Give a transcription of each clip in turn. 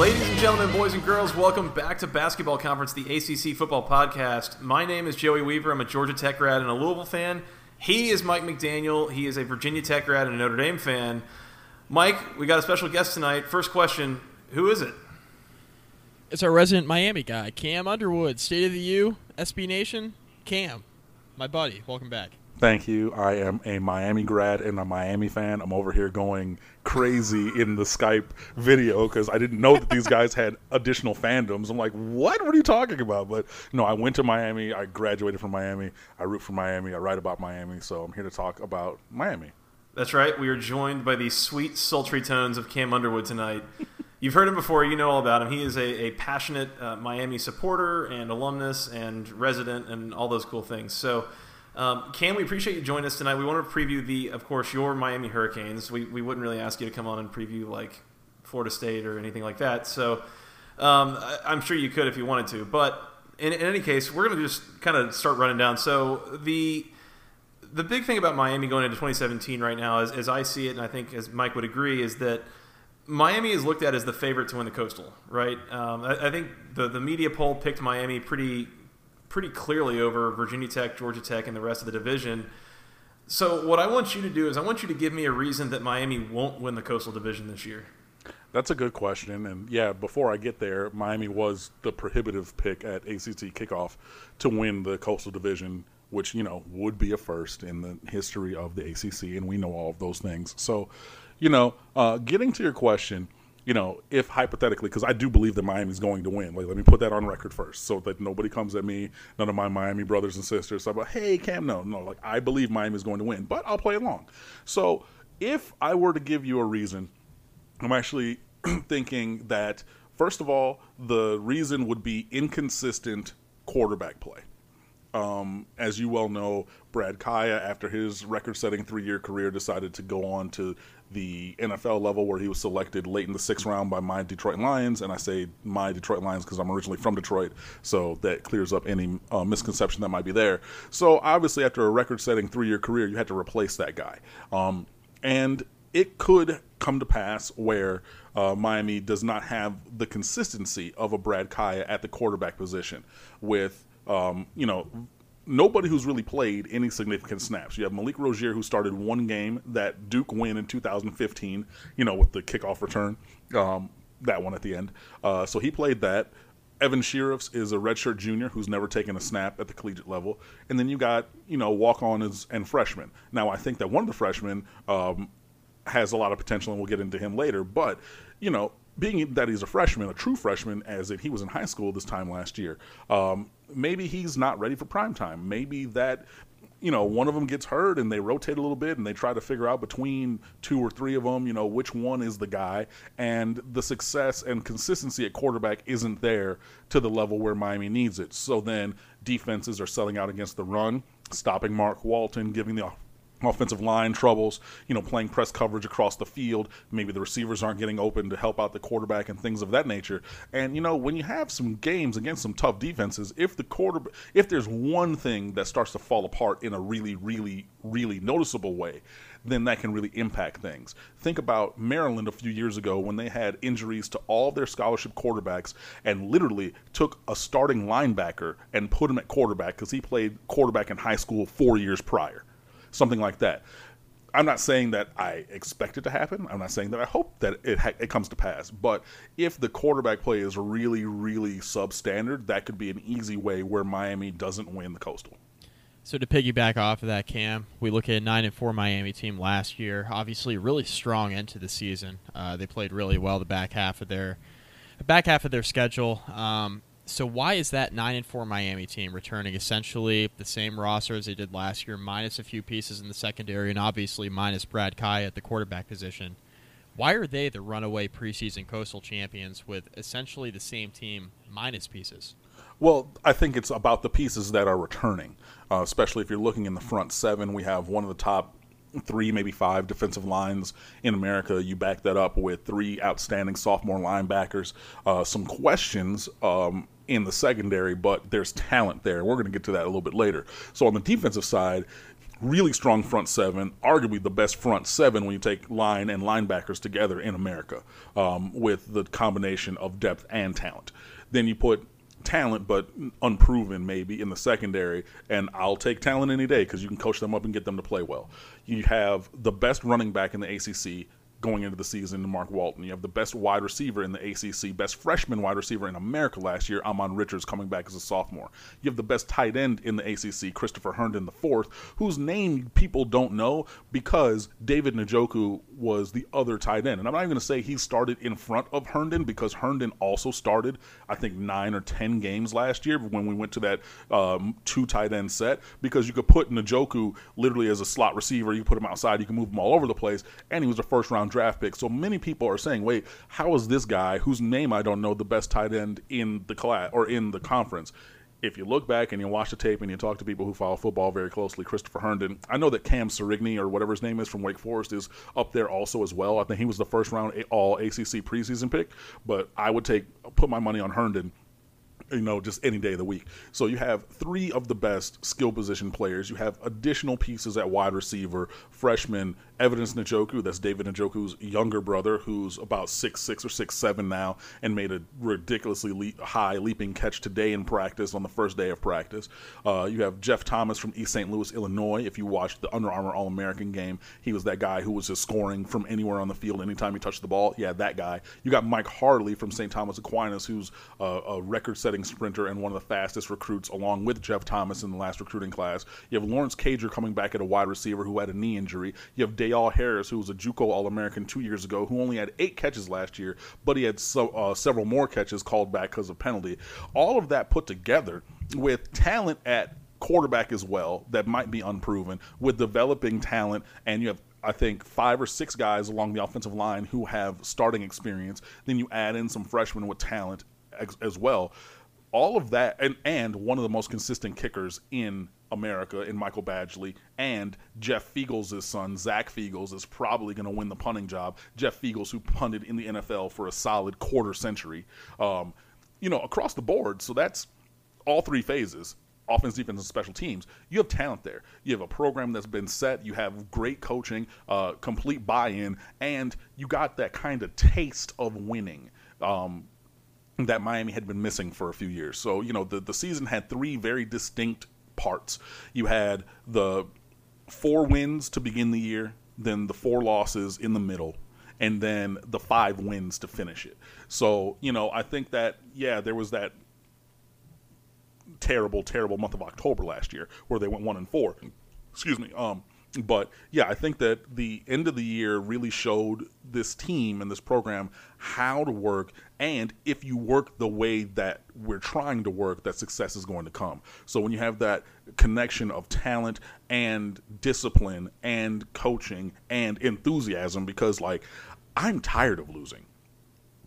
Ladies and gentlemen, boys and girls, welcome back to Basketball Conference, the ACC Football Podcast. My name is Joey Weaver. I'm a Georgia Tech grad and a Louisville fan. He is Mike McDaniel. He is a Virginia Tech grad and a Notre Dame fan. Mike, we got a special guest tonight. First question Who is it? It's our resident Miami guy, Cam Underwood, State of the U, SB Nation. Cam, my buddy, welcome back. Thank you. I am a Miami grad and a Miami fan. I'm over here going crazy in the Skype video because I didn't know that these guys had additional fandoms. I'm like, what? What are you talking about? But no, I went to Miami. I graduated from Miami. I root for Miami. I write about Miami. So I'm here to talk about Miami. That's right. We are joined by the sweet, sultry tones of Cam Underwood tonight. You've heard him before. You know all about him. He is a, a passionate uh, Miami supporter and alumnus and resident and all those cool things. So, um, Cam, we appreciate you joining us tonight. We want to preview the, of course, your Miami Hurricanes. We, we wouldn't really ask you to come on and preview like Florida State or anything like that. So, um, I, I'm sure you could if you wanted to. But in, in any case, we're going to just kind of start running down. So the the big thing about Miami going into 2017 right now, as, as I see it, and I think as Mike would agree, is that Miami is looked at as the favorite to win the Coastal, right? Um, I, I, think the the media poll picked Miami pretty pretty clearly over Virginia Tech, Georgia Tech, and the rest of the division. So what I want you to do is I want you to give me a reason that Miami won't win the Coastal Division this year. That's a good question, and yeah, before I get there, Miami was the prohibitive pick at ACC kickoff to win the Coastal Division which you know would be a first in the history of the ACC, and we know all of those things. So, you know, uh, getting to your question, you know, if hypothetically, because I do believe that Miami's going to win. Like, let me put that on record first, so that nobody comes at me, none of my Miami brothers and sisters, i about, hey, Cam, no, no, like I believe Miami's going to win, but I'll play along. So, if I were to give you a reason, I'm actually thinking that first of all, the reason would be inconsistent quarterback play. Um, as you well know, Brad Kaaya, after his record setting three year career, decided to go on to the NFL level where he was selected late in the sixth round by my Detroit Lions. And I say my Detroit Lions because I'm originally from Detroit, so that clears up any uh, misconception that might be there. So obviously, after a record setting three year career, you had to replace that guy. Um, and it could come to pass where uh, Miami does not have the consistency of a Brad Kaaya at the quarterback position with um, you know, nobody who's really played any significant snaps. You have Malik Rosier, who started one game that Duke win in 2015, you know, with the kickoff return, um, that one at the end. Uh, so he played that. Evan Shirreffs is a redshirt junior who's never taken a snap at the collegiate level. And then you got, you know, walk-ons and freshmen. Now, I think that one of the freshmen um, has a lot of potential, and we'll get into him later. But, you know, being that he's a freshman, a true freshman, as if he was in high school this time last year, um, maybe he's not ready for prime time. Maybe that you know one of them gets hurt and they rotate a little bit and they try to figure out between two or three of them you know which one is the guy and the success and consistency at quarterback isn't there to the level where Miami needs it so then defenses are selling out against the run stopping Mark Walton giving the offensive line troubles, you know, playing press coverage across the field. Maybe the receivers aren't getting open to help out the quarterback and things of that nature. And you know, when you have some games against some tough defenses, if the quarter if there's one thing that starts to fall apart in a really really really noticeable way, then that can really impact things. Think about Maryland a few years ago when they had injuries to all their scholarship quarterbacks and literally took a starting linebacker and put him at quarterback because he played quarterback in high school 4 years prior something like that. I'm not saying that I expect it to happen. I'm not saying that I hope that it ha- it comes to pass. But if the quarterback play is really, really substandard, that could be an easy way where Miami doesn't win the Coastal. So to piggyback off of that, Cam, we look at a nine and four Miami team last year. Obviously, really strong into the season. Uh, they played really well the back half of their back half of their schedule. Um, so why is that nine and four Miami team returning essentially the same roster as they did last year, minus a few pieces in the secondary, and obviously minus Brad Kaaya at the quarterback position? Why are they the runaway preseason Coastal champions with essentially the same team minus pieces? Well, I think it's about the pieces that are returning, uh, especially if you're looking in the front seven. We have one of the top three, maybe five defensive lines in America. You back that up with three outstanding sophomore linebackers. Uh, some questions um, in the secondary, but there's talent there. We're going to get to that a little bit later. So on the defensive side, really strong front seven, arguably the best front seven when you take line and linebackers together in America um, with the combination of depth and talent. Then you put talent but unproven maybe in the secondary and I'll take talent any day because you can coach them up and get them to play well. You have the best running back in the ACC going into the season, Mark Walton. You have the best wide receiver in the ACC, best freshman wide receiver in America last year, Ahmmon Richards, coming back as a sophomore. You have the best tight end in the ACC, Christopher Herndon the fourth, whose name people don't know because David Njoku was the other tight end. And I'm not even going to say he started in front of Herndon because Herndon also started, I think, nine or ten games last year when we went to that um, two tight end set because you could put Njoku literally as a slot receiver. You put him outside, you can move him all over the place, and he was a first round draft pick. So many people are saying, wait, how is this guy, whose name I don't know, the best tight end in the class or in the conference? If you look back and you watch the tape and you talk to people who follow football very closely, Christopher Herndon, I know that Cam Serigne or whatever his name is from Wake Forest is up there also as well. I think he was the first round All ACC preseason pick, but I would take put my money on Herndon you know, just any day of the week. So you have three of the best skill position players. You have additional pieces at wide receiver, freshman Evidence Njoku, that's David Njoku's younger brother, who's about six six or six seven now, and made a ridiculously le- high leaping catch today in practice on the first day of practice. Uh, you have Jeff Thomas from East St. Louis, Illinois. If you watched the Under Armour All American game, he was that guy who was just scoring from anywhere on the field anytime he touched the ball. Yeah, that guy. You got Mike Harley from St. Thomas Aquinas, who's a, a record setting sprinter and one of the fastest recruits, along with Jeff Thomas in the last recruiting class. You have Lawrence Cager coming back at a wide receiver who had a knee injury. You have Dayall Harris, who was a JUCO All American two years ago, who only had eight catches last year, but he had so, uh, several more catches called back because of penalty. All of that put together with talent at quarterback as well that might be unproven, with developing talent, and you have I think five or six guys along the offensive line who have starting experience. Then you add in some freshmen with talent as, as, well. All of that, and, and one of the most consistent kickers in America in Michael Badgley, and Jeff Feagles' son, Zach Feagles, is probably going to win the punting job. Jeff Feagles, who punted in the NFL for a solid quarter century, um, you know, across the board. So that's all three phases offense, defense, and special teams, you have talent there. You have a program that's been set. You have great coaching, uh, complete buy-in, and you got that kind of taste of winning. Um, that Miami had been missing for a few years. So, you know, the, the season had three very distinct parts. You had the four wins to begin the year, then the four losses in the middle, and then the five wins to finish it. So, you know, I think that, yeah, there was that terrible, terrible month of October last year where they went one and four. Excuse me. Um, but yeah, I think that the end of the year really showed this team and this program how to work. And if you work the way that we're trying to work, that success is going to come. So when you have that connection of talent and discipline and coaching and enthusiasm, because like I'm tired of losing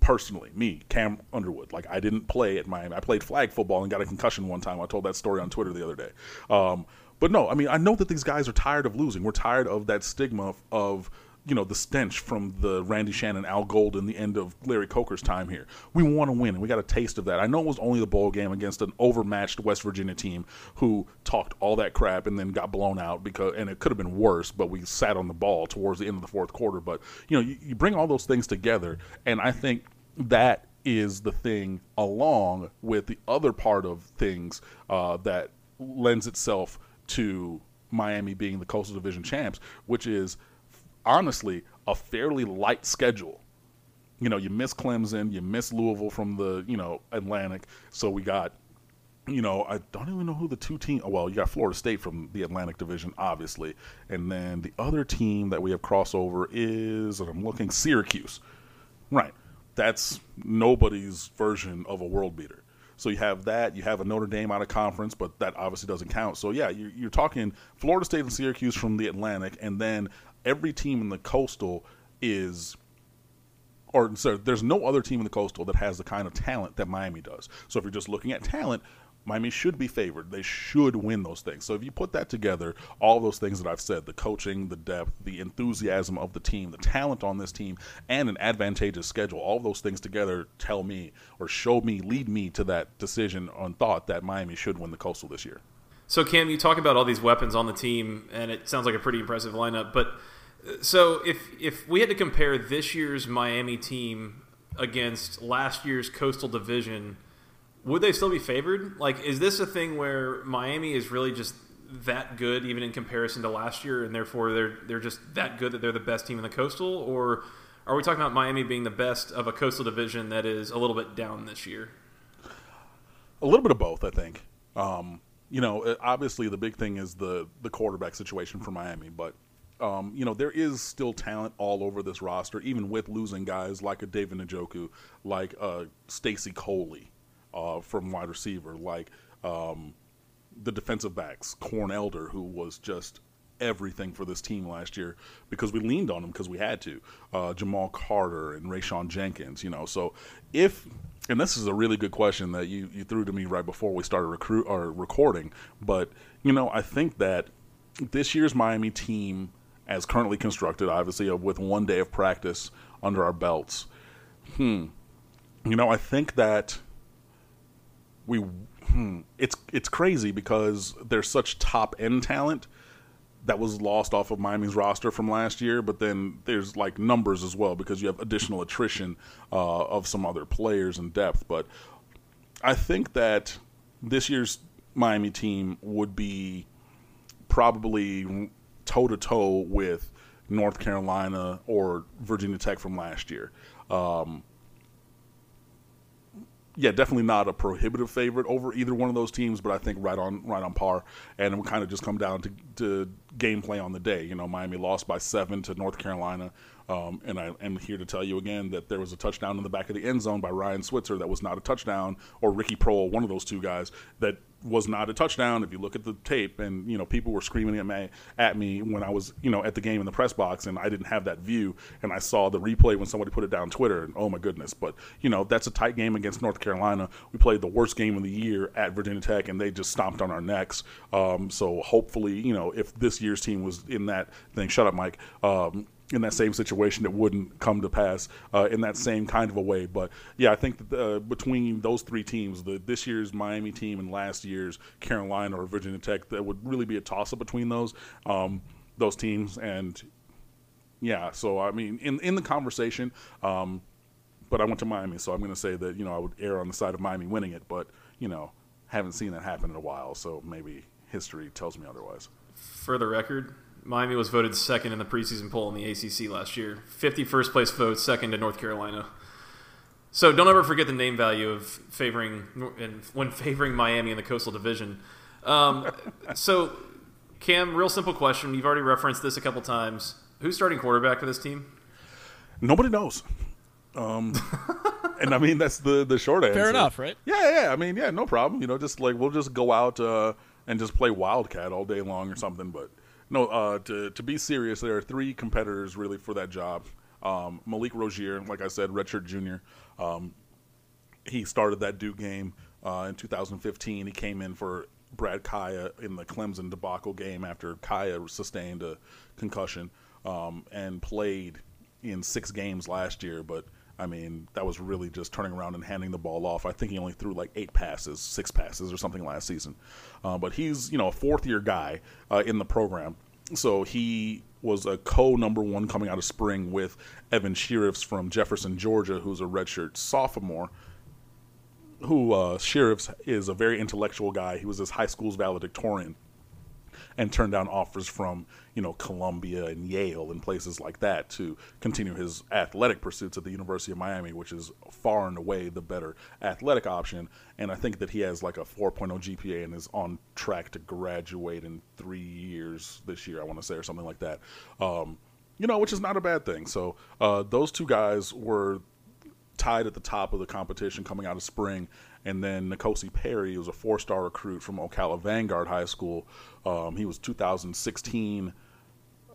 personally, me, Cam Underwood. Like I didn't play at Miami. I played flag football and got a concussion one time. I told that story on Twitter the other day. Um, but no, I mean, I know that these guys are tired of losing. We're tired of that stigma of, you know, the stench from the Randy Shannon, Al Golden, the end of Larry Coker's time here. We want to win, and we got a taste of that. I know it was only the bowl game against an overmatched West Virginia team who talked all that crap and then got blown out because, and it could have been worse, but we sat on the ball towards the end of the fourth quarter. But you know, you, you bring all those things together, and I think that is the thing along with the other part of things uh, that lends itself to Miami being the Coastal Division champs, which is honestly a fairly light schedule. You know, you miss Clemson, you miss Louisville from the, you know, Atlantic. So we got you know, I don't even know who the two team. Well, you got Florida State from the Atlantic Division, obviously, and then the other team that we have crossover is, and I'm looking, Syracuse. Right, that's nobody's version of a world beater. So you have that. You have a Notre Dame out of conference, but that obviously doesn't count. So yeah, you're, you're talking Florida State and Syracuse from the Atlantic, and then every team in the Coastal is or so there's no other team in the coastal that has the kind of talent that Miami does. So if you're just looking at talent, Miami should be favored. They should win those things. So if you put that together, all those things that I've said, the coaching, the depth, the enthusiasm of the team, the talent on this team, and an advantageous schedule, all those things together tell me or show me, lead me to that decision on thought that Miami should win the coastal this year. So Cam, you talk about all these weapons on the team and it sounds like a pretty impressive lineup, but uh, so if if we had to compare this year's Miami team against last year's Coastal Division, would they still be favored? Like, is this a thing where Miami is really just that good, even in comparison to last year, and therefore they're they're just that good that they're the best team in the Coastal, or are we talking about Miami being the best of a Coastal Division that is a little bit down this year? A little bit of both, I think. Um, you know, obviously the big thing is the the quarterback situation for Miami, but um, you know, there is still talent all over this roster, even with losing guys like a David Njoku, like uh, Stacy Coley uh, from wide receiver, like um, the defensive backs, Corn Elder, who was just everything for this team last year because we leaned on him because we had to. Uh, Jamal Carter and Rayshawn Jenkins, you know. So if and this is a really good question that you, you threw to me right before we started recruit or recording, but you know I think that this year's Miami team as currently constructed, obviously, uh, with one day of practice under our belts. Hmm. You know, I think that we. Hmm, it's it's crazy because there's such top end talent that was lost off of Miami's roster from last year, but then there's like numbers as well because you have additional attrition uh, of some other players and depth. But I think that this year's Miami team would be probably toe to toe with North Carolina or Virginia Tech from last year. Um, yeah, definitely not a prohibitive favorite over either one of those teams, but I think right on right on par. And it would kind of just come down to, to gameplay on the day. You know, Miami lost by seven to North Carolina. Um, and I am here to tell you again that there was a touchdown in the back of the end zone by Ryan Switzer that was not a touchdown, or Ricky Proehl, one of those two guys, that was not a touchdown. If you look at the tape, and you know people were screaming at me at me when I was you know at the game in the press box, and I didn't have that view, and I saw the replay when somebody put it down Twitter, and oh my goodness! But you know that's a tight game against North Carolina. We played the worst game of the year at Virginia Tech, and they just stomped on our necks. Um, so hopefully, you know, if this year's team was in that thing, shut up, Mike. Um, in that same situation, it wouldn't come to pass uh, in that same kind of a way. But yeah, I think that uh, between those three teams, the this year's Miami team and last year's Carolina or Virginia Tech, that would really be a toss up between those um, those teams. And yeah, so I mean, in in the conversation. Um, but I went to Miami, so I'm going to say that you know I would err on the side of Miami winning it. But you know, haven't seen that happen in a while, so maybe history tells me otherwise. For the record, Miami was voted second in the preseason poll in the ACC last year. 51st place vote, second to North Carolina. So don't ever forget the name value of favoring and when favoring Miami in the Coastal Division. Um, so, Cam, real simple question. You've already referenced this a couple times. Who's starting quarterback for this team? Nobody knows. Um, and I mean that's the the short answer. Fair enough, right? Yeah, yeah. I mean, yeah, no problem. You know, just like we'll just go out uh, and just play wildcat all day long or something. But no, uh, to to be serious, there are three competitors really for that job. Um, Malik Rosier, like I said, redshirt junior. Um, he started that Duke game uh, in 2015. He came in for Brad Kaaya in the Clemson debacle game after Kaaya sustained a concussion um, and played in six games last year, but I mean, that was really just turning around and handing the ball off. I think he only threw like eight passes, six passes, or something last season. Uh, but he's, you know, a fourth year guy uh, in the program. So he was a co number one coming out of spring with Evan Shirreffs from Jefferson, Georgia, who's a redshirt sophomore. Who uh, Shirreffs is a very intellectual guy. He was his high school's valedictorian and turned down offers from you know Columbia and Yale and places like that to continue his athletic pursuits at the University of Miami, which is far and away the better athletic option. And I think that he has like a 4.0 GPA and is on track to graduate in three years this year, I want to say, or something like that. Um, you know, which is not a bad thing. So uh, those two guys were tied at the top of the competition coming out of spring. And then N'Kosi Perry was a four star recruit from Ocala Vanguard High School. Um, he was 2016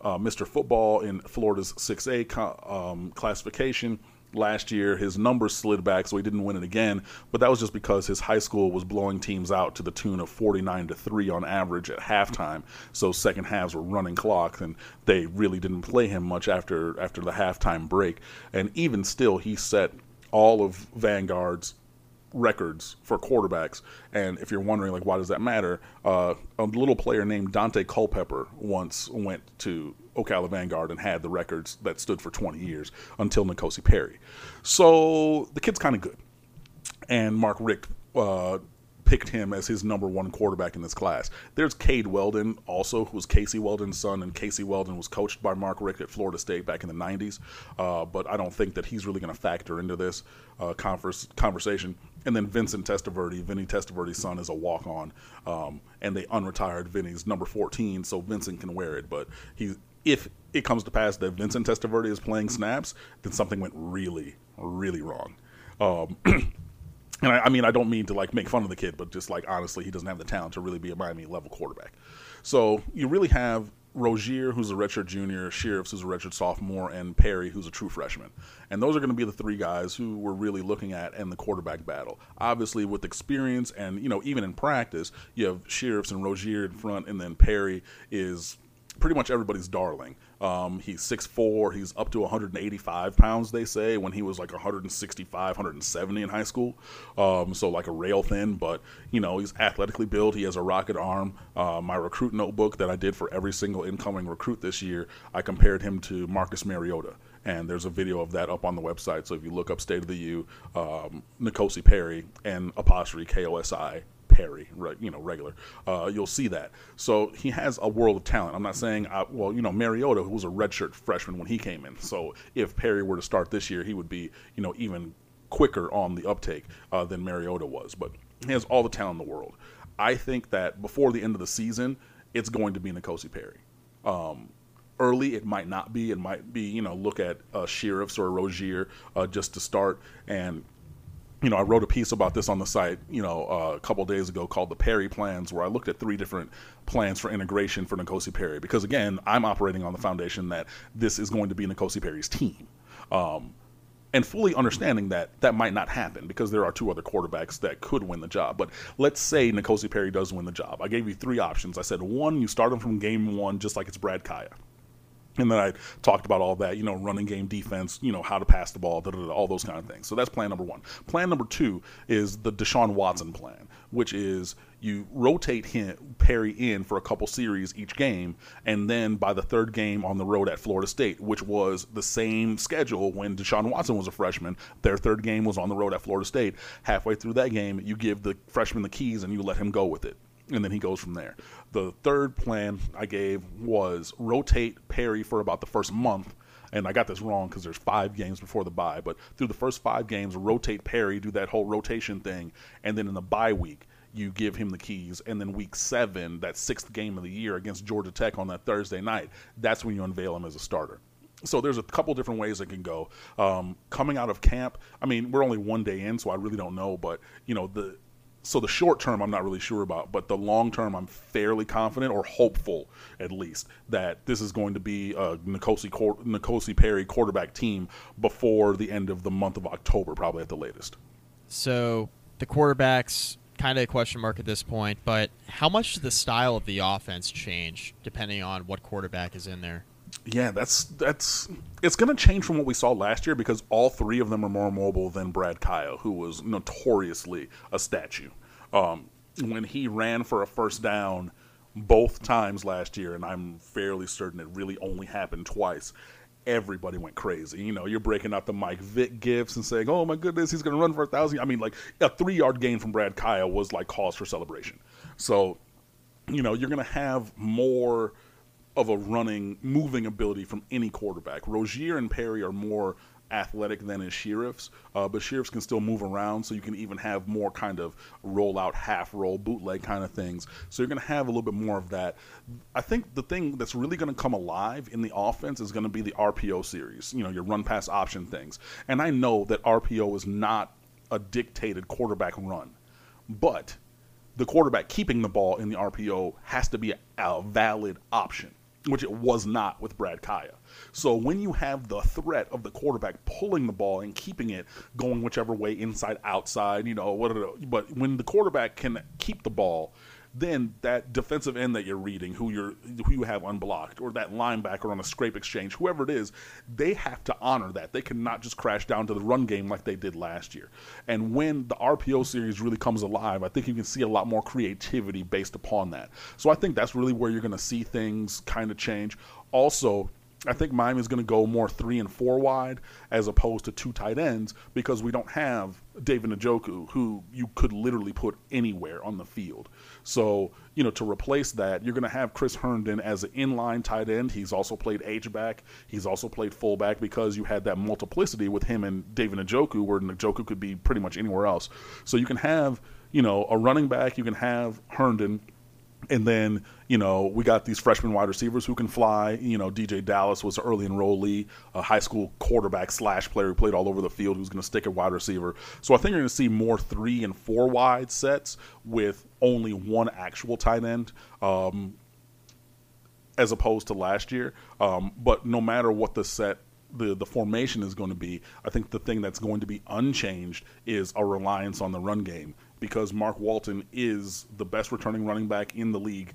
uh, Mr. Football in Florida's 6A um, classification. Last year, his numbers slid back, so he didn't win it again. But that was just because his high school was blowing teams out to the tune of 49 to 3 on average at halftime. So second halves were running clock, and they really didn't play him much after after the halftime break. And even still, he set all of Vanguard's records for quarterbacks. And if you're wondering, like, why does that matter? Uh, a little player named Daunte Culpepper once went to Ocala Vanguard and had the records that stood for 20 years until N'Kosi Perry. So the kid's kind of good. And Mark Richt uh, picked him as his number one quarterback in this class. There's Cade Weldon, also, who was Casey Weldon's son, and Casey Weldon was coached by Mark Richt at Florida State back in the 90s. Uh, but I don't think that he's really going to factor into this uh, converse, conversation. And then Vincent Testaverde, Vinny Testaverde's son, is a walk on, um, and they unretired Vinny's number 14, so Vincent can wear it. But he, if it comes to pass that Vincent Testaverde is playing snaps, then something went really, really wrong. Um, and I, I, mean, I don't mean to like make fun of the kid, but just like honestly, he doesn't have the talent to really be a Miami level quarterback. So you really have Rosier, who's a redshirt junior, Shirreffs, who's a redshirt sophomore, and Perry, who's a true freshman. And those are going to be the three guys who we're really looking at in the quarterback battle. Obviously, with experience and you know even in practice, you have Shirreffs and Rosier in front, and then Perry is pretty much everybody's darling. Um, he's 6'4", he's up to 185 pounds, they say, when he was like 165, 170 in high school. Um, so like a rail thin, but, you know, he's athletically built. He has a rocket arm. Uh, my recruit notebook that I did for every single incoming recruit this year, I compared him to Marcus Mariota and there's a video of that up on the website. So if you look up State of the U, um, N'Kosi Perry and apostrophe K I Perry, you know, regular, uh, you'll see that. So he has a world of talent. I'm not saying, uh, well, you know, Mariota, who was a redshirt freshman when he came in. So if Perry were to start this year, he would be, you know, even quicker on the uptake uh, than Mariota was. But he has all the talent in the world. I think that before the end of the season, it's going to be N'Kosi Perry. Um, early it might not be. It might be, you know, look at uh, Shirreffs or Rosier uh, just to start and you know, I wrote a piece about this on the site, you know, uh, a couple days ago called the Perry plans, where I looked at three different plans for integration for N'Kosi Perry. Because again, I'm operating on the foundation that this is going to be N'Kosi Perry's team. Um, and fully understanding that that might not happen because there are two other quarterbacks that could win the job. But let's say N'Kosi Perry does win the job. I gave you three options. I said, one, you start him from game one just like it's Brad Kaaya. And then I talked about all that, you know, running game defense, you know, how to pass the ball, da, da, da, all those kind of things. So that's plan number one. Plan number two is the Deshaun Watson plan, which is you rotate him, Perry in for a couple series each game, and then by the third game on the road at Florida State, which was the same schedule when Deshaun Watson was a freshman, their third game was on the road at Florida State. Halfway through that game, you give the freshman the keys and you let him go with it and then he goes from there. The third plan I gave was rotate Perry for about the first month. And I got this wrong because there's five games before the bye, but through the first five games, rotate Perry, do that whole rotation thing, and then in the bye week, you give him the keys. And then week seven, that sixth game of the year against Georgia Tech on that Thursday night, that's when you unveil him as a starter. So there's a couple different ways it can go. Um, coming out of camp, I mean, we're only one day in, so I really don't know. But you know, the so the short term I'm not really sure about, but the long term I'm fairly confident or hopeful at least that this is going to be a N'Kosi, N'Kosi Perry quarterback team before the end of the month of October, probably at the latest. So the quarterbacks kind of a question mark at this point, but how much does the style of the offense change depending on what quarterback is in there? Yeah, that's that's it's going to change from what we saw last year because all three of them are more mobile than Brad Kaaya, who was notoriously a statue. Um, when he ran for a first down both times last year, and I'm fairly certain it really only happened twice. Everybody went crazy. You know, you're breaking out the Mike Vick gifts and saying, "Oh my goodness, he's going to run for a thousand. I mean, like a three yard gain from Brad Kaaya was like cause for celebration. So you know, you're going to have more of a running, moving ability from any quarterback. Rosier and Perry are more athletic than his Shirreffs, uh, but Shirreffs can still move around, so you can even have more kind of roll out, half roll, bootleg kind of things. So you're going to have a little bit more of that. I think the thing that's really going to come alive in the offense is going to be the RPO series, you know, your run pass option things. And I know that RPO is not a dictated quarterback run, but the quarterback keeping the ball in the RPO has to be a, a valid option which it was not with Brad Kaaya. So when you have the threat of the quarterback pulling the ball and keeping it going whichever way, inside, outside, you know, what, but when the quarterback can keep the ball then that defensive end that you're reading, who you're who you have unblocked, or that linebacker on a scrape exchange, whoever it is, they have to honor that. They cannot just crash down to the run game like they did last year. And when the RPO series really comes alive, I think you can see a lot more creativity based upon that. So I think that's really where you're going to see things kind of change. Also, I think Miami's going to go more three and four wide as opposed to two tight ends because we don't have David Njoku, who you could literally put anywhere on the field. So, you know, to replace that, you're going to have Chris Herndon as an inline tight end. He's also played H back. He's also played fullback because you had that multiplicity with him and David Njoku, where Njoku could be pretty much anywhere else. So you can have, you know, a running back. You can have Herndon and then, you know, we got these freshman wide receivers who can fly. You know, DJ Dallas was an early enrollee, a high school quarterback slash player who played all over the field who's going to stick at wide receiver. So I think you're going to see more three and four wide sets with only one actual tight end. Um, as opposed to last year, um, but no matter what the set the the formation is going to be, I think the thing that's going to be unchanged is a reliance on the run game because Mark Walton is the best returning running back in the league.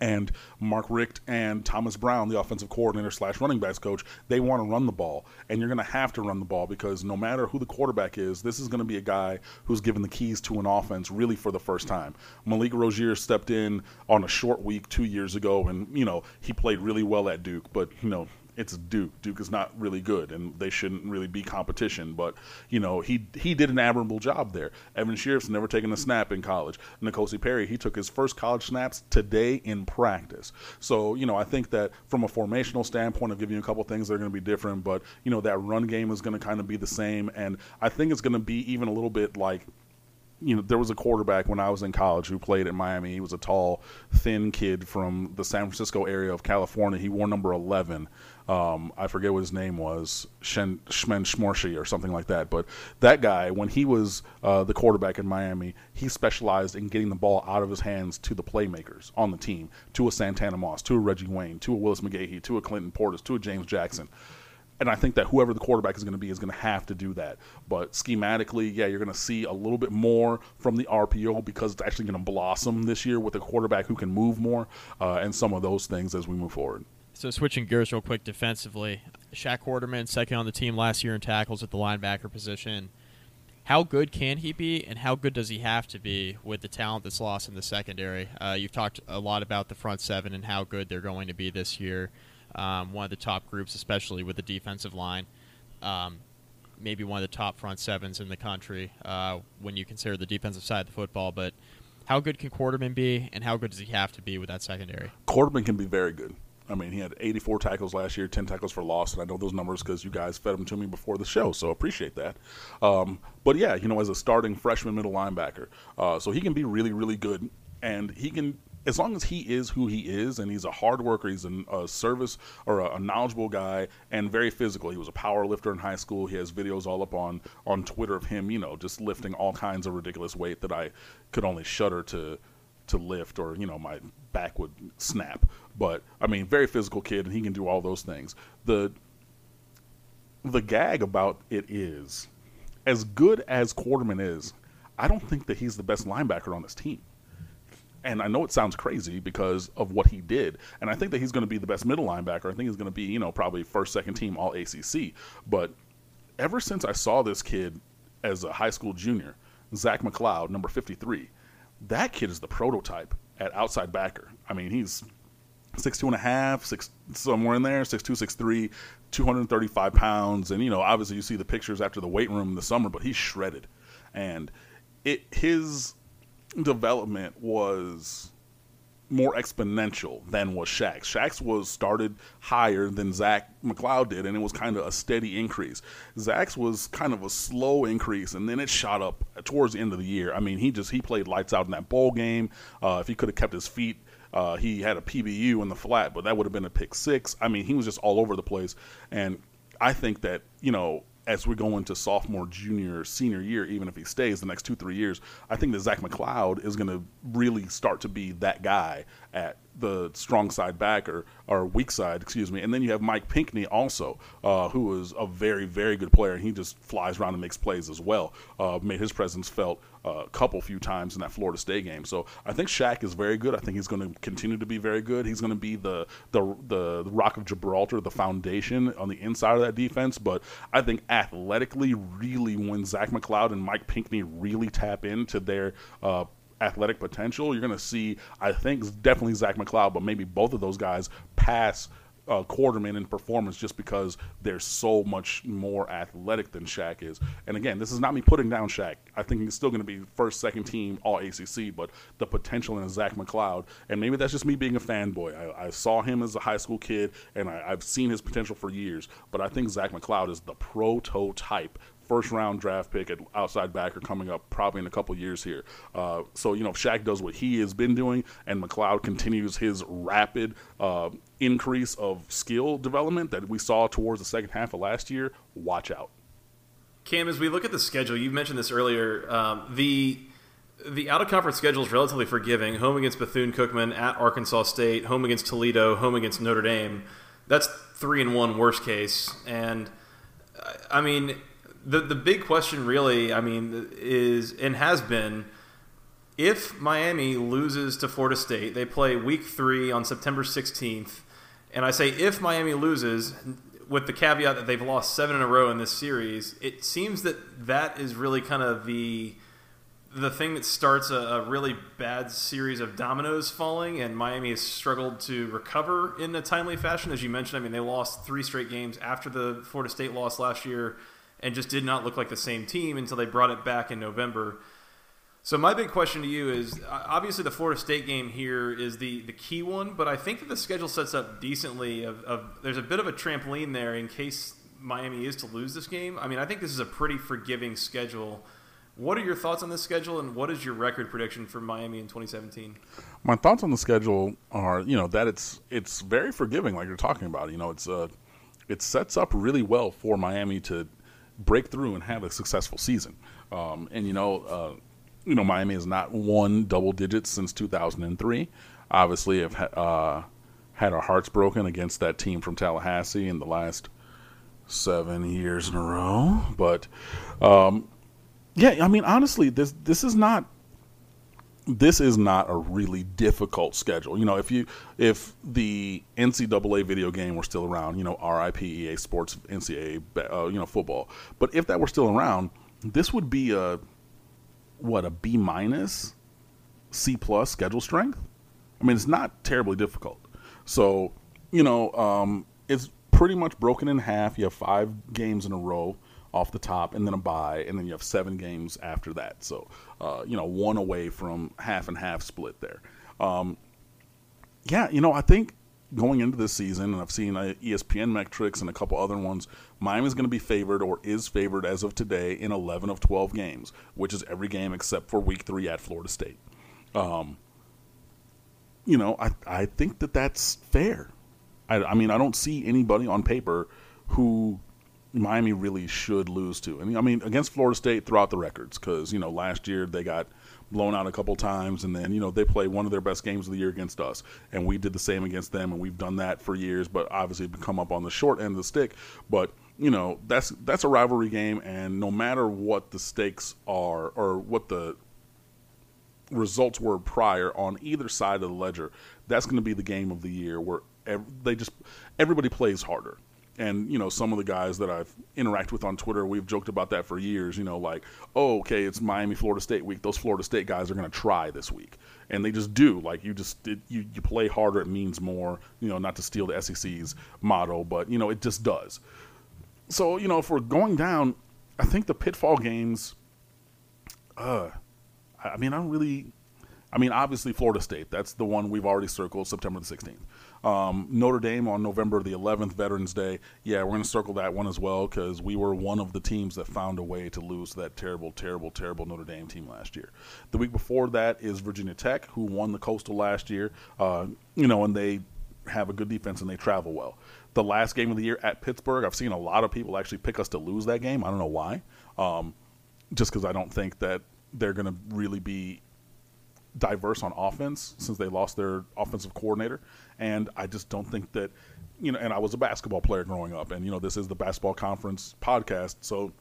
And Mark Richt and Thomas Brown, the offensive coordinator slash running backs coach, they want to run the ball. And you're going to have to run the ball because no matter who the quarterback is, this is going to be a guy who's given the keys to an offense really for the first time. Malik Rosier stepped in on a short week two years ago, and, you know, he played really well at Duke, but, you know, it's Duke. Duke is not really good, and they shouldn't really be competition. But you know, he he did an admirable job there. Evan Shirreffs never taken a snap in college. N'Kosi Perry, he took his first college snaps today in practice. So you know, I think that from a formational standpoint, of giving you a couple things that are going to be different, but you know, that run game is going to kind of be the same, and I think it's going to be even a little bit like you know, there was a quarterback when I was in college who played at Miami. He was a tall, thin kid from the San Francisco area of California. He wore number 11. Um, I forget what his name was, Shen, Shmen Shmorshi or something like that. But that guy, when he was uh, the quarterback in Miami, he specialized in getting the ball out of his hands to the playmakers on the team, to a Santana Moss, to a Reggie Wayne, to a Willis McGahee, to a Clinton Portis, to a James Jackson. And I think that whoever the quarterback is going to be is going to have to do that. But schematically, yeah, you're going to see a little bit more from the RPO because it's actually going to blossom this year with a quarterback who can move more uh, and some of those things as we move forward. So switching gears real quick defensively, Shaq Quarterman second on the team last year in tackles at the linebacker position. How good can he be, and how good does he have to be with the talent that's lost in the secondary? Uh, you've talked a lot about the front seven and how good they're going to be this year. Um, one of the top groups, especially with the defensive line. Um, maybe one of the top front sevens in the country uh, when you consider the defensive side of the football. But how good can Quarterman be, and how good does he have to be with that secondary? Quarterman can be very good. I mean, he had 84 tackles last year, 10 tackles for loss, and I know those numbers because you guys fed them to me before the show, so appreciate that. Um, but yeah, you know, as a starting freshman middle linebacker, uh, so he can be really, really good, and he can. As long as he is who he is, and he's a hard worker, he's a, service or a, a, knowledgeable guy, and very physical. He was a power lifter in high school. He has videos all up on on Twitter of him, you know, just lifting all kinds of ridiculous weight that I could only shudder to to lift or you know my back would snap but i mean very physical kid and he can do all those things the the gag about it is as good as quarterman is i don't think that he's the best linebacker on this team and I know it sounds crazy because of what he did. And I think that he's going to be the best middle linebacker. I think he's going to be, you know, probably first, second team all ACC. But ever since I saw this kid as a high school junior, Zach McCloud, number 53, that kid is the prototype at outside backer. I mean, he's six two and a half, six somewhere in there, six two, six three, two hundred and thirty five pounds, and you know, obviously you see the pictures after the weight room in the summer, but he's shredded, and it his development was more exponential than was Shaq's. Shaq's was started higher than Zach McCloud did, and it was kind of a steady increase. Zach's was kind of a slow increase, and then it shot up towards the end of the year. I mean, he just he played lights out in that bowl game. Uh, if he could have kept his feet. Uh, he had a PBU in the flat, but that would have been a pick six. I mean, he was just all over the place. And I think that, you know, as we go into sophomore, junior, senior year, even if he stays the next two, three years, I think that Zach McCloud is going to really start to be that guy at the strong side back or, or weak side, excuse me. And then you have Mike Pinckney also, uh, who is a very, very good player. And he just flies around and makes plays as well. Uh, made his presence felt a couple few times in that Florida State game. So I think Shaq is very good. I think he's going to continue to be very good. He's going to be the, the the rock of Gibraltar, the foundation on the inside of that defense. But I think athletically, really, when Zach McCloud and Mike Pinckney really tap into their uh, athletic potential, you're going to see, I think, definitely Zach McCloud, but maybe both of those guys pass uh, Quarterman in performance just because they're so much more athletic than Shaq is. And again, this is not me putting down Shaq. I think he's still going to be first, second team All ACC, but the potential in Zach McCloud, and maybe that's just me being a fanboy. I, I saw him as a high school kid, and I, I've seen his potential for years. But I think Zach McCloud is the prototype first round draft pick at outside backer coming up probably in a couple years here. Uh, so, you know, if Shaq does what he has been doing and McCloud continues his rapid uh, increase of skill development that we saw towards the second half of last year, watch out. Cam, as we look at the schedule, you mentioned this earlier. Um, the the out of conference schedule is relatively forgiving. Home against Bethune Cookman, at Arkansas State, home against Toledo, home against Notre Dame. That's three and one worst case. And I mean, the the big question really, I mean, is and has been if Miami loses to Florida State, they play week 3 on September 16th. And I say if Miami loses with the caveat that they've lost 7 in a row in this series, it seems that that is really kind of the the thing that starts a, a, really bad series of dominoes falling, and Miami has struggled to recover in a timely fashion. As you mentioned, I mean, they lost three straight games after the Florida State loss last year and just did not look like the same team until they brought it back in November. So my big question to you is obviously the Florida State game here is the, the key one, but I think that the schedule sets up decently. Of, of there's a bit of a trampoline there in case Miami is to lose this game. I mean, I think this is a pretty forgiving schedule. What are your thoughts on this schedule, and what is your record prediction for Miami in 2017? My thoughts on the schedule are, you know, that it's it's very forgiving, like you're talking about. You know, it's uh, it sets up really well for Miami to break through and have a successful season. Um, and you know, uh, you know, Miami has not won double digits since 2003. Obviously, have uh, had our hearts broken against that team from Tallahassee in the last seven years in a row. But um, yeah, I mean, honestly, this this is not this is not a really difficult schedule. You know, if you if the NCAA video game were still around, you know, RIP EA Sports NCAA, uh, you know, football. But if that were still around, this would be a what a B minus, C plus schedule strength. I mean, it's not terribly difficult. So, you know, um, it's pretty much broken in half. You have five games in a row off the top, and then a bye, and then you have seven games after that. So, uh, you know, one away from half and half split there. Um, yeah, you know, I think going into this season, and I've seen uh, ESPN metrics and a couple other ones, Miami's going to be favored or is favored as of today in 11 of 12 games, which is every game except for week three at Florida State. Um, you know, I, I think that that's fair. I, I mean, I don't see anybody on paper who Miami really should lose to. And I mean, against Florida State throughout the records, because you know last year they got blown out a couple times, and then you know they played one of their best games of the year against us, and we did the same against them, and we've done that for years. But obviously, come up on the short end of the stick. But you know that's that's a rivalry game, and no matter what the stakes are or what the results were prior on either side of the ledger, that's going to be the game of the year where they just everybody plays harder and you know some of the guys that I've interacted with on Twitter, we've joked about that for years. You know, like, oh, okay, it's Miami Florida State week. Those Florida State guys are going to try this week, and they just do. Like, you just it, you you play harder, it means more. You know, not to steal the SEC's motto, but you know, it just does. So you know, if we're going down, I think the pitfall games. Uh, I mean, I don't really. I mean, obviously Florida State. That's the one we've already circled, September the 16th. Um, Notre Dame on November the 11th, Veterans Day. Yeah, we're going to circle that one as well because we were one of the teams that found a way to lose to that terrible, terrible, terrible Notre Dame team last year. The week before that is Virginia Tech, who won the Coastal last year. Uh, you know, and they have a good defense and they travel well. The last game of the year at Pittsburgh, I've seen a lot of people actually pick us to lose that game. I don't know why. Um, just because I don't think that they're going to really be diverse on offense since they lost their offensive coordinator. And I just don't think that, you know, and I was a basketball player growing up, and, you know, this is the basketball conference podcast. So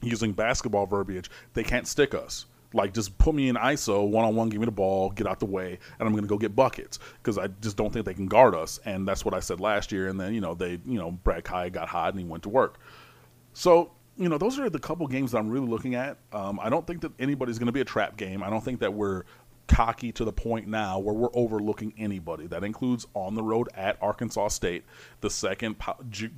using basketball verbiage, they can't stick us. Like, just put me in ISO, one on one, give me the ball, get out the way, and I'm going to go get buckets because I just don't think they can guard us. And that's what I said last year. And then, you know, they, you know, Brad Kaaya got hot and he went to work. So, you know, those are the couple games that I'm really looking at. Um, I don't think that anybody's going to be a trap game. I don't think that we're cocky to the point now where we're overlooking anybody. That includes on the road at Arkansas State, the second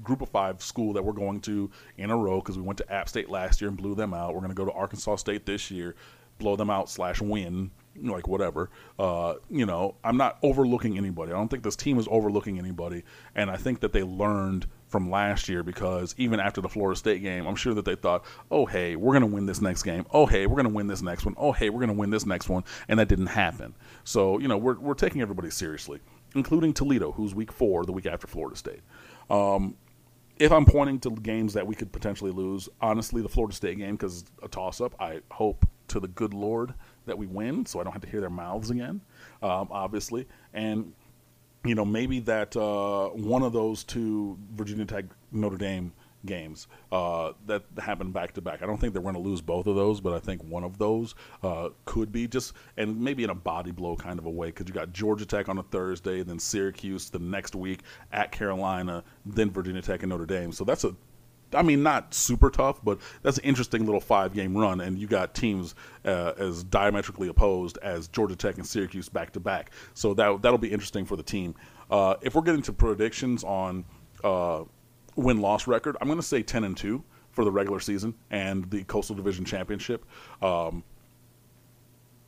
group of five school that we're going to in a row because we went to App State last year and blew them out. We're going to go to Arkansas State this year, blow them out slash win, like whatever. Uh, you know, I'm not overlooking anybody. I don't think this team is overlooking anybody, and I think that they learned from last year because even after the Florida State game, I'm sure that they thought, oh, hey, we're going to win this next game. Oh, hey, we're going to win this next one. Oh, hey, we're going to win this next one. And that didn't happen. So, you know, we're, we're taking everybody seriously, including Toledo, who's week four, the week after Florida State. Um, if I'm pointing to games that we could potentially lose, honestly, the Florida State game, because a toss up, I hope to the good Lord that we win so I don't have to hear their mouths again, um, obviously. And you know, maybe that uh, one of those two Virginia Tech Notre Dame games uh, that happened back to back. I don't think they're going to lose both of those, but I think one of those uh, could be just, and maybe in a body blow kind of a way, because you got Georgia Tech on a Thursday, then Syracuse the next week at Carolina, then Virginia Tech and Notre Dame. So that's a I mean, not super tough, but that's an interesting little five game run. And you got teams uh, as diametrically opposed as Georgia Tech and Syracuse back to back. So that that'll be interesting for the team. Uh, if we're getting to predictions on uh, win loss record, I'm going to say 10 and 2 for the regular season and the Coastal Division Championship. Um,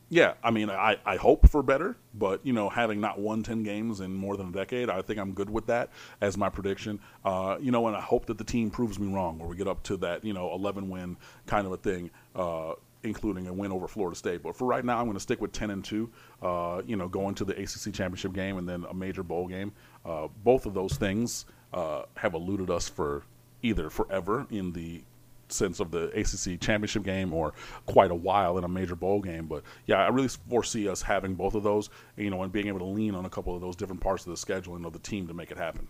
yeah, I mean, I, I hope for better, but you know, having not won ten games in more than a decade, I think I'm good with that as my prediction. Uh, you know, and I hope that the team proves me wrong, where we get up to that you know 11 win kind of a thing, uh, including a win over Florida State. But for right now, I'm going to stick with 10 and two. Uh, you know, going to the ACC championship game and then a major bowl game. Uh, both of those things uh, have eluded us for either forever in the sense of the ACC championship game or quite a while in a major bowl game. But yeah, I really foresee us having both of those, you know, and being able to lean on a couple of those different parts of the scheduling of the team to make it happen.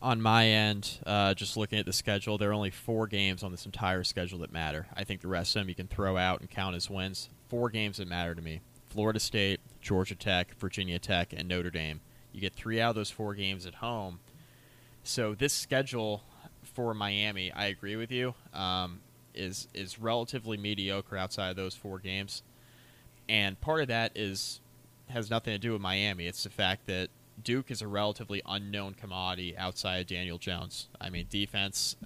On my end, uh, just looking at the schedule, there are only four games on this entire schedule that matter. I think the rest of them you can throw out and count as wins. Four games that matter to me Florida State, Georgia Tech, Virginia Tech, and Notre Dame. You get three out of those four games at home. So this schedule for Miami, I agree with you, um, is is relatively mediocre outside of those four games, and part of that is has nothing to do with Miami. It's the fact that Duke is a relatively unknown commodity outside of Daniel Jones. I mean, defense.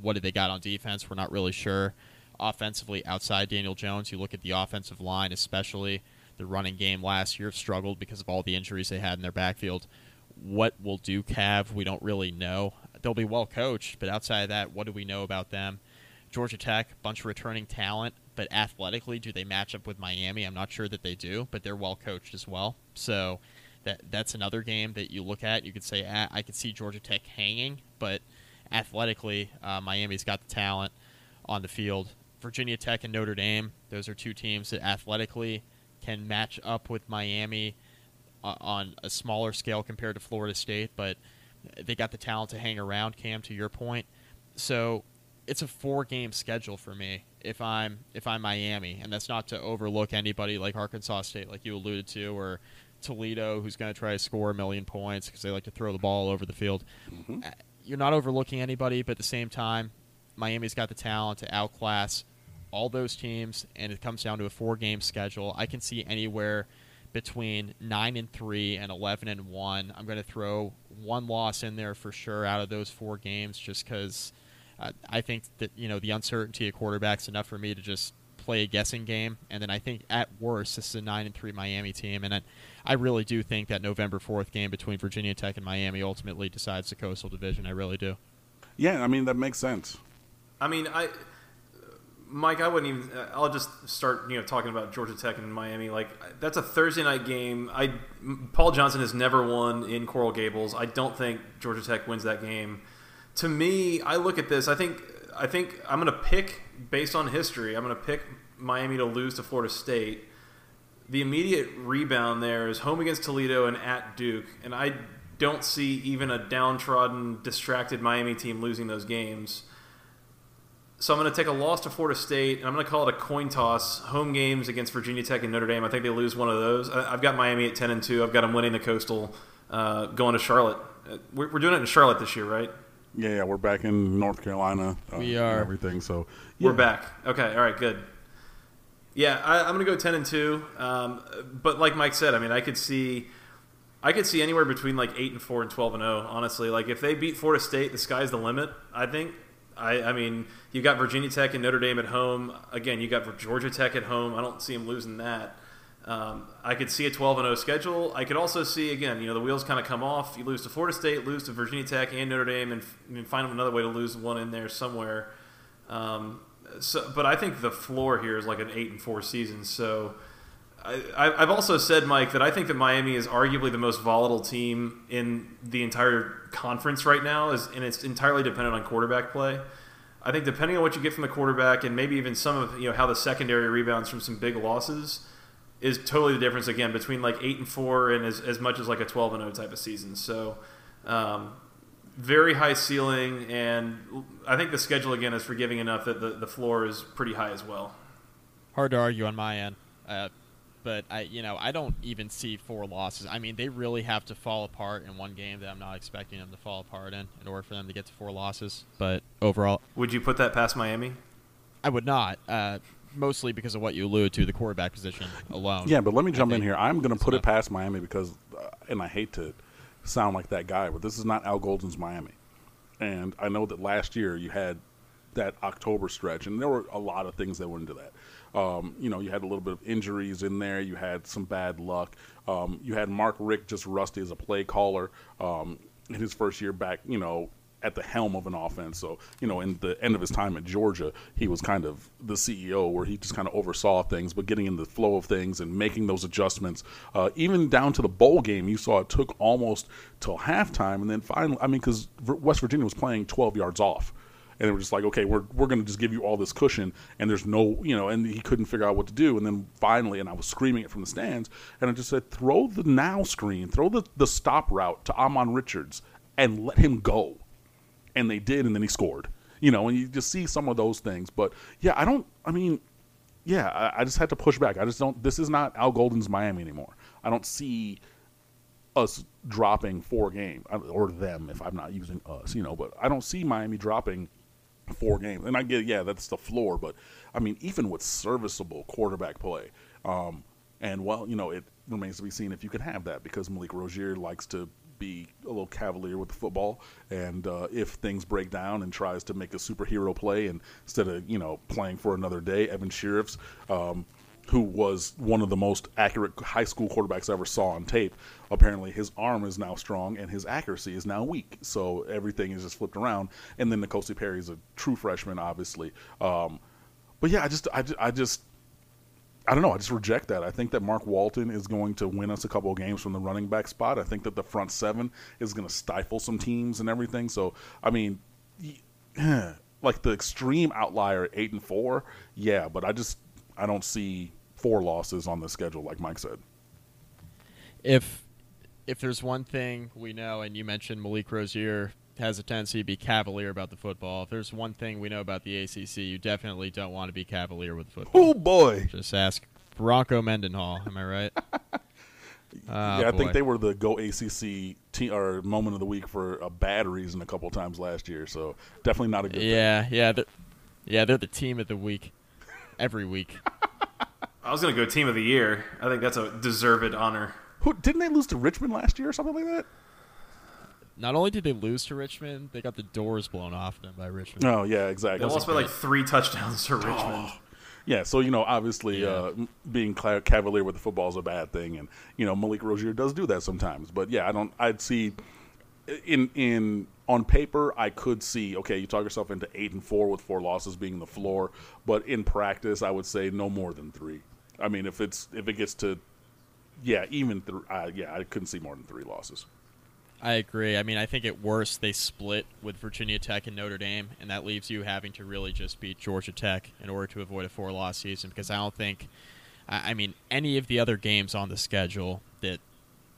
What did they got on defense? We're not really sure. Offensively, outside Daniel Jones, you look at the offensive line, especially the running game last year struggled because of all the injuries they had in their backfield. What will Duke have? We don't really know they'll be well coached, but outside of that, what do we know about them? Georgia Tech, bunch of returning talent, but athletically, do they match up with Miami? I'm not sure that they do, but they're well coached as well. So that that's another game that you look at. You could say ah, I could see Georgia Tech hanging, but athletically, uh, Miami's got the talent on the field. Virginia Tech and Notre Dame, those are two teams that athletically can match up with Miami uh, on a smaller scale compared to Florida State, but they got the talent to hang around. Cam, to your point, so it's a four game schedule for me if I'm if I'm Miami, and that's not to overlook anybody like Arkansas State, like you alluded to, or Toledo, who's going to try to score a million points because they like to throw the ball over the field. Mm-hmm. Uh, you're not overlooking anybody, but at the same time, Miami's got the talent to outclass all those teams, and it comes down to a four game schedule. I can see anywhere between nine and three and eleven and one. I'm going to throw one loss in there for sure out of those four games, just because uh, I think that you know the uncertainty of quarterbacks enough for me to just play a guessing game. And then I think at worst, this is a nine and three Miami team, and I, I really do think that November fourth game between Virginia Tech and Miami ultimately decides the Coastal Division. I really do. Yeah, I mean that makes sense. I mean, I, Mike, I wouldn't even. Uh, I'll just start, you know, talking about Georgia Tech and Miami. Like that's a Thursday night game. I Paul Johnson has never won in Coral Gables. I don't think Georgia Tech wins that game. To me, I look at this. I think I think I'm going to pick based on history. I'm going to pick Miami to lose to Florida State. The immediate rebound there is home against Toledo and at Duke, and I don't see even a downtrodden, distracted Miami team losing those games. So I'm going to take a loss to Florida State, and I'm going to call it a coin toss. Home games against Virginia Tech and Notre Dame. I think they lose one of those. I've got Miami at 10 and 2. I've got them winning the Coastal, uh, going to Charlotte. Uh, we're, doing it in Charlotte this year, right? Yeah, yeah, we're back in North Carolina. Uh, we are everything. So yeah. we're back. Okay, all right, good. Yeah, I, am going to go 10 and 2. Um, but like Mike said, I mean, I could see. I could see anywhere between like eight and four and twelve and zero. Honestly, like if they beat Florida State, the sky's the limit. I think I, I mean, you got Virginia Tech and Notre Dame at home. Again, you got Georgia Tech at home. I don't see them losing that. Um, I could see a 12 and 0 schedule. I could also see again, you know, the wheels kind of come off. You lose to Florida State, lose to Virginia Tech and Notre Dame, and, and find another way to lose one in there somewhere. Um, so, but I think the floor here is like an eight and four season. So. I, have also said, Mike, that I think that Miami is arguably the most volatile team in the entire conference right now, is, and it's entirely dependent on quarterback play. I think depending on what you get from the quarterback, and maybe even some of you know how the secondary rebounds from some big losses, is totally the difference again between like eight and four and as, as much as like a twelve and zero oh type of season. So. Um, very high ceiling, and I think the schedule again is forgiving enough that the, the floor is pretty high as well. Hard to argue on my end. Uh, but I, you know, I don't even see four losses. I mean, they really have to fall apart in one game that I'm not expecting them to fall apart in, in order for them to get to four losses. But overall, would you put that past Miami? I would not. Uh, mostly because of what you allude to, the quarterback position alone. Yeah, but let me jump in here. I'm going to put it past Miami because, uh, and I hate to sound like that guy, but this is not Al Golden's Miami. And I know that last year you had that October stretch, and there were a lot of things that went into that. Um, you know, you had a little bit of injuries in there. You had some bad luck. Um, you had Mark Richt just rusty as a play caller um, in his first year back. You know, at the helm of an offense. So, you know, in the end of his time at Georgia, he was kind of the CEO where he just kind of oversaw things, but getting in the flow of things and making those adjustments, uh, even down to the bowl game, you saw it took almost till halftime. And then finally, I mean, because West Virginia was playing 12 yards off and they were just like, okay, we're we're going to just give you all this cushion, and there's no, you know, and he couldn't figure out what to do, and then finally, and I was screaming it from the stands, and I just said, throw the now screen, throw the the stop route to Ahmmon Richards, and let him go, and they did, and then he scored, you know, and you just see some of those things, but yeah, I don't, I mean. Yeah, I, I just had to push back. I just don't. This is not Al Golden's Miami anymore. I don't see us dropping four games or them if I'm not using us, you know. But I don't see Miami dropping four games. And I get, yeah, that's the floor, but I mean, even with serviceable quarterback play, um, and well, you know, it remains to be seen if you can have that because Malik Rosier likes to be a little cavalier with the football, and uh, if things break down and tries to make a superhero play, and instead of you know playing for another day, Evan Shirreffs, um, who was one of the most accurate high school quarterbacks I ever saw on tape. Apparently, his arm is now strong and his accuracy is now weak. So everything is just flipped around. And then N'Kosi Perry is a true freshman, obviously. Um, but yeah, I just, I, I just, I don't know. I just reject that. I think that Mark Walton is going to win us a couple of games from the running back spot. I think that the front seven is going to stifle some teams and everything. So, I mean, like the extreme outlier eight and four, yeah. But I just, I don't see four losses on the schedule, like Mike said. If if there's one thing we know, and you mentioned Malik Rosier has a tendency to be cavalier about the football. If there's one thing we know about the ACC, you definitely don't want to be cavalier with football. Oh boy! Just ask Bronco Mendenhall. Am I right? Ah, yeah, I think they were the Go ACC team or moment of the week for a bad reason a couple times last year. So definitely not a good. Yeah, thing. yeah, they're, yeah. They're the team of the week every week. I was going to go team of the year. I think that's a deserved honor. Who didn't they lose to Richmond last year or something like that? Not only did they lose to Richmond, they got the doors blown off them by Richmond. Oh yeah, exactly. They lost by like three touchdowns to Richmond. Oh. Yeah, so you know, obviously, Yeah. uh, being cavalier with the football is a bad thing, and you know, Malik Rosier does do that sometimes. But yeah, I don't. I'd see in in on paper, I could see okay, you talk yourself into eight and four with four losses being the floor, but in practice, I would say no more than three. I mean, if it's if it gets to yeah, even th- uh, yeah, I couldn't see more than three losses. I agree. I mean, I think at worst they split with Virginia Tech and Notre Dame, and that leaves you having to really just beat Georgia Tech in order to avoid a four-loss season. Because I don't think, I I mean, any of the other games on the schedule that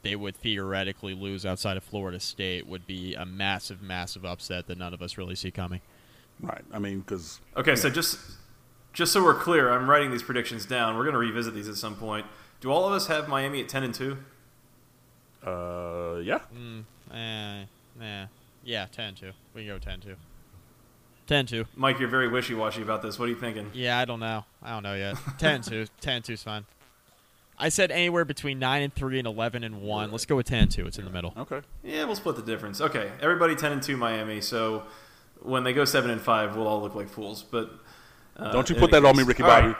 they would theoretically lose outside of Florida State would be a massive, massive upset that none of us really see coming. Right. I mean, because Okay, so just just so we're clear, I'm writing these predictions down. We're going to revisit these at some point. Do all of us have Miami at 10 and 2? uh, yeah, Mm, eh, nah. Yeah, 10-2. We can go 10-2. 10-2. Mike, you're very wishy-washy about this. What are you thinking? Yeah, I don't know. I don't know yet. 10 2. 10 2 is fine. I said anywhere between 9 and 3 and 11 and 1. Let's go with 10 2. It's in the middle. okay. Yeah, we'll split the difference. Okay, everybody 10 and 2 Miami. So when they go 7 and 5, we'll all look like fools. But uh, Don't you put that on me, Ricky all Bobby.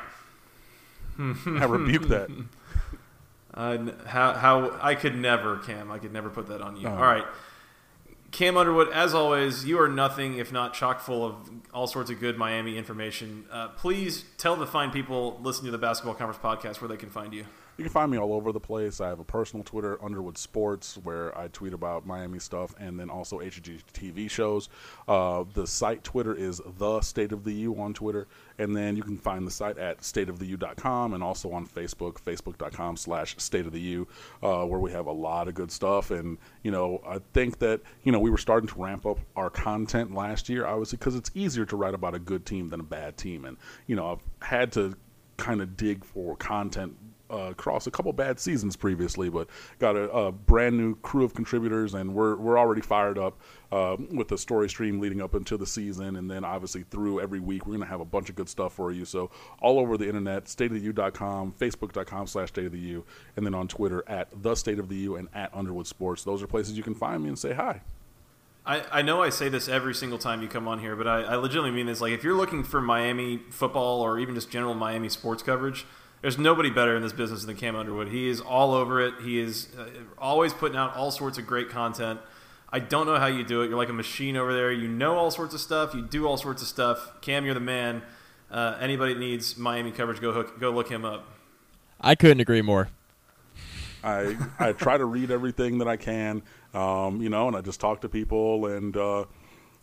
right. I rebuke that. Uh, how how I could never, Cam. I could never put that on you. Oh. All right, Cam Underwood. As always, you are nothing if not chock full of all sorts of good Miami information. Uh, please tell the fine people listening to the Basketball Conference podcast where they can find you. You can find me all over the place. I have a personal Twitter, Underwood Sports, where I tweet about Miami stuff, and then also HGTV shows. Uh, the site Twitter is the State of the U on Twitter, and then you can find the site at stateoftheu.com and also on Facebook, facebook.com slash State of the U, uh, where we have a lot of good stuff. And you know, I think that you know we were starting to ramp up our content last year, obviously, because it's easier to write about a good team than a bad team, and you know, I've had to kind of dig for content across a couple bad seasons previously, but got a, a brand new crew of contributors, and we're we're already fired up uh, with the story stream leading up into the season, and then obviously through every week we're gonna have a bunch of good stuff for you. So all over the internet, stateoftheu.com, facebook.com slash state of the U, and then on Twitter at the state of the U and at Underwood Sports. Those are places you can find me and say hi. I, I know I say this every single time you come on here, but I, I legitimately mean this. Like, if you're looking for Miami football or even just general Miami sports coverage, there's nobody better in this business than Cam Underwood. He is all over it. He is uh, always putting out all sorts of great content. I don't know how you do it. You're like a machine over there. You know all sorts of stuff. You do all sorts of stuff. Cam, you're the man. Uh, anybody that needs Miami coverage, go hook, go look him up. I couldn't agree more. I I try to read everything that I can, um, you know, and I just talk to people and uh,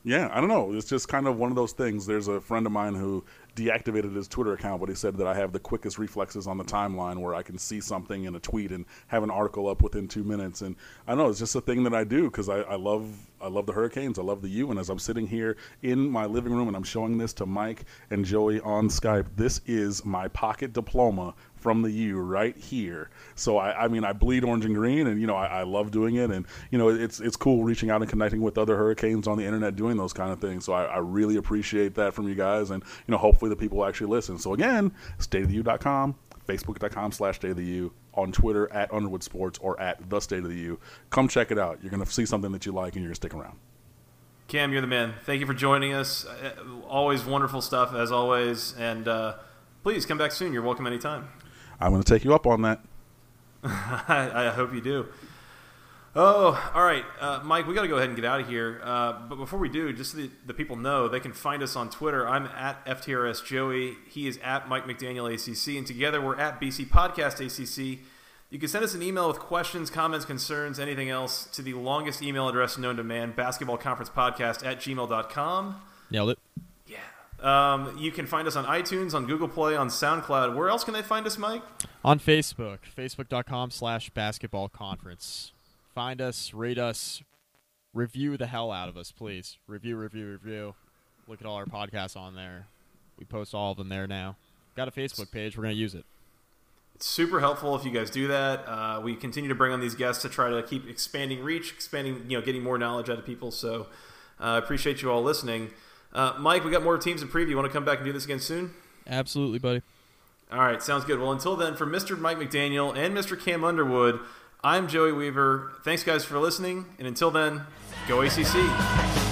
yeah, I don't know. It's just kind of one of those things. There's a friend of mine who deactivated his Twitter account, but he said that I have the quickest reflexes on the timeline where I can see something in a tweet and have an article up within two minutes. And I know it's just a thing that I do because I, I love I love the Hurricanes. I love the U. And as I'm sitting here in my living room and I'm showing this to Mike and Joey on Skype, this is my pocket diploma from the U right here. So I, I mean, I bleed orange and green, and you know, I, I love doing it, and you know, it's it's cool reaching out and connecting with other Hurricanes on the internet, doing those kind of things. So I, I really appreciate that from you guys, and you know, hopefully the people actually listen. So again, stateoftheu.com, facebook.com slash state of the U, on Twitter at Underwood Sports or at the State of the U. Come check it out. You're gonna see something that you like, and you're gonna stick around. Cam, you're the man. Thank you for joining us. Uh, Always wonderful stuff, as always. And uh, please come back soon. You're welcome anytime. I'm gonna take you up on that. I, I hope you do. Oh, all right, uh, Mike. We got to go ahead and get out of here. Uh, but before we do, just so the, the people know, they can find us on Twitter. I'm at FTRS Joey. He is at Mike McDaniel ACC, and together we're at BC Podcast ACC. You can send us an email with questions, comments, concerns, anything else to the longest email address known to man, basketball conference podcast at gmail.com. Nailed it. Um, you can find us on iTunes, on Google Play, on SoundCloud. Where else can they find us, Mike? On Facebook, facebook.com slash basketball conference. Find us, rate us, review the hell out of us, please. Review, review, review. Look at all our podcasts on there. We post all of them there now. Got a Facebook page. We're going to use it. It's super helpful if you guys do that. Uh, we continue to bring on these guests to try to keep expanding reach, expanding, you know, getting more knowledge out of people. So I uh, appreciate you all listening. Uh, Mike, we got more teams in preview. You want to come back and do this again soon? Absolutely, buddy. All right, sounds good. Well, until then, for Mr. Mike McDaniel and Mr. Cam Underwood, I'm Joey Weaver. Thanks, guys, for listening. And until then, go ACC.